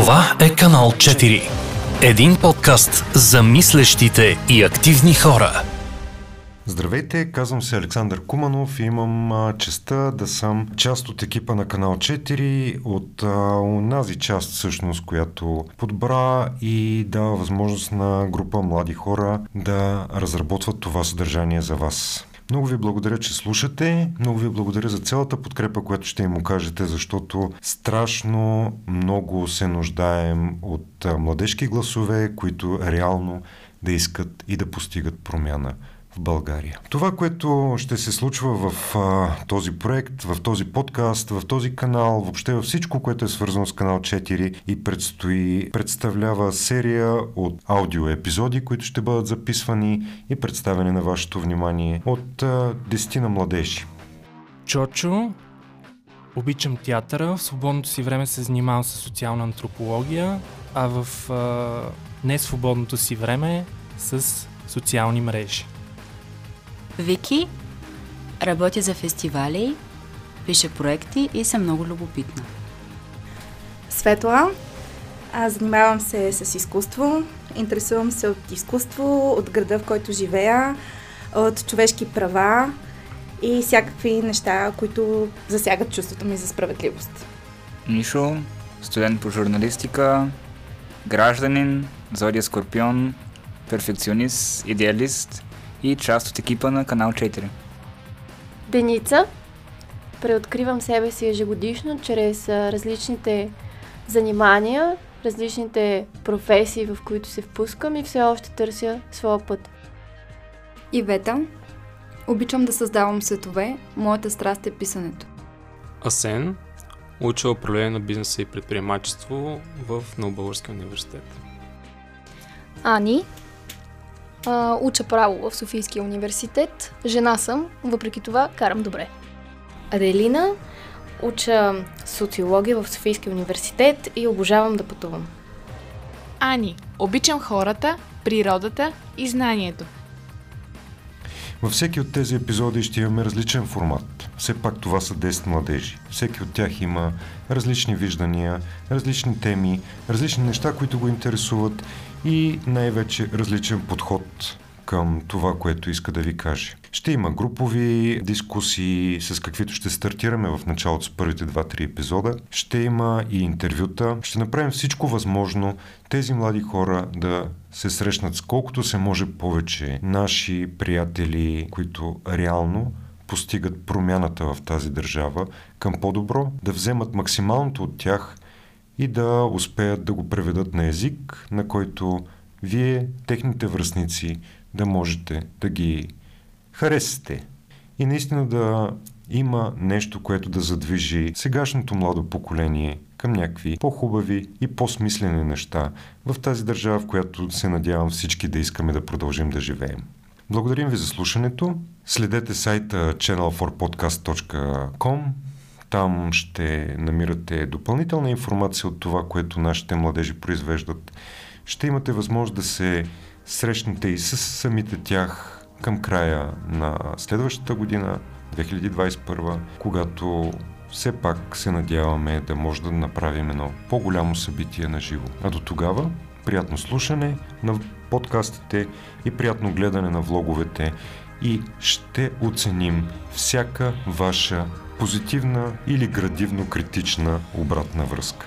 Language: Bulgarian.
Това е канал 4. Един подкаст за мислещите и активни хора. Здравейте, казвам се Александър Куманов и имам а, честа да съм част от екипа на канал 4, от онази част всъщност, която подбра и дава възможност на група млади хора да разработват това съдържание за вас. Много ви благодаря, че слушате. Много ви благодаря за цялата подкрепа, която ще им окажете, защото страшно много се нуждаем от младежки гласове, които реално да искат и да постигат промяна в България. Това, което ще се случва в а, този проект, в този подкаст, в този канал, въобще във всичко, което е свързано с канал 4 и предстои, представлява серия от аудиоепизоди, които ще бъдат записвани и представени на вашето внимание от а, 10 на младежи. Чочо, обичам театъра, в свободното си време се занимавам с социална антропология, а в а, несвободното си време с социални мрежи. Вики, работя за фестивали, пиша проекти и съм много любопитна. Светла, аз занимавам се с изкуство, интересувам се от изкуство, от града, в който живея, от човешки права и всякакви неща, които засягат чувството ми за справедливост. Мишо, студент по журналистика, гражданин, зодия Скорпион, перфекционист, идеалист – и част от екипа на Канал 4. Деница. Преоткривам себе си ежегодишно чрез различните занимания, различните професии, в които се впускам и все още търся своя път. Ивета. Обичам да създавам светове. Моята страст е писането. Асен. Уча управление на бизнеса и предприемачество в Новобългарския университет. Ани. А, уча право в Софийския университет. Жена съм, въпреки това карам добре. Аделина. Уча социология в Софийския университет и обожавам да пътувам. Ани. Обичам хората, природата и знанието. Във всеки от тези епизоди ще имаме различен формат. Все пак това са 10 младежи. Всеки от тях има различни виждания, различни теми, различни неща, които го интересуват и най-вече различен подход към това, което иска да ви каже. Ще има групови дискусии, с каквито ще стартираме в началото с първите 2-3 епизода. Ще има и интервюта. Ще направим всичко възможно тези млади хора да се срещнат с колкото се може повече наши приятели, които реално постигат промяната в тази държава към по-добро, да вземат максималното от тях и да успеят да го преведат на език, на който вие, техните връзници, да можете да ги харесате. И наистина да има нещо, което да задвижи сегашното младо поколение към някакви по-хубави и по-смислени неща в тази държава, в която се надявам всички да искаме да продължим да живеем. Благодарим ви за слушането. Следете сайта channel4podcast.com. Там ще намирате допълнителна информация от това, което нашите младежи произвеждат. Ще имате възможност да се срещнете и с самите тях към края на следващата година, 2021, когато все пак се надяваме да може да направим едно по-голямо събитие на живо. А до тогава, приятно слушане на подкастите и приятно гледане на влоговете и ще оценим всяка ваша позитивна или градивно-критична обратна връзка.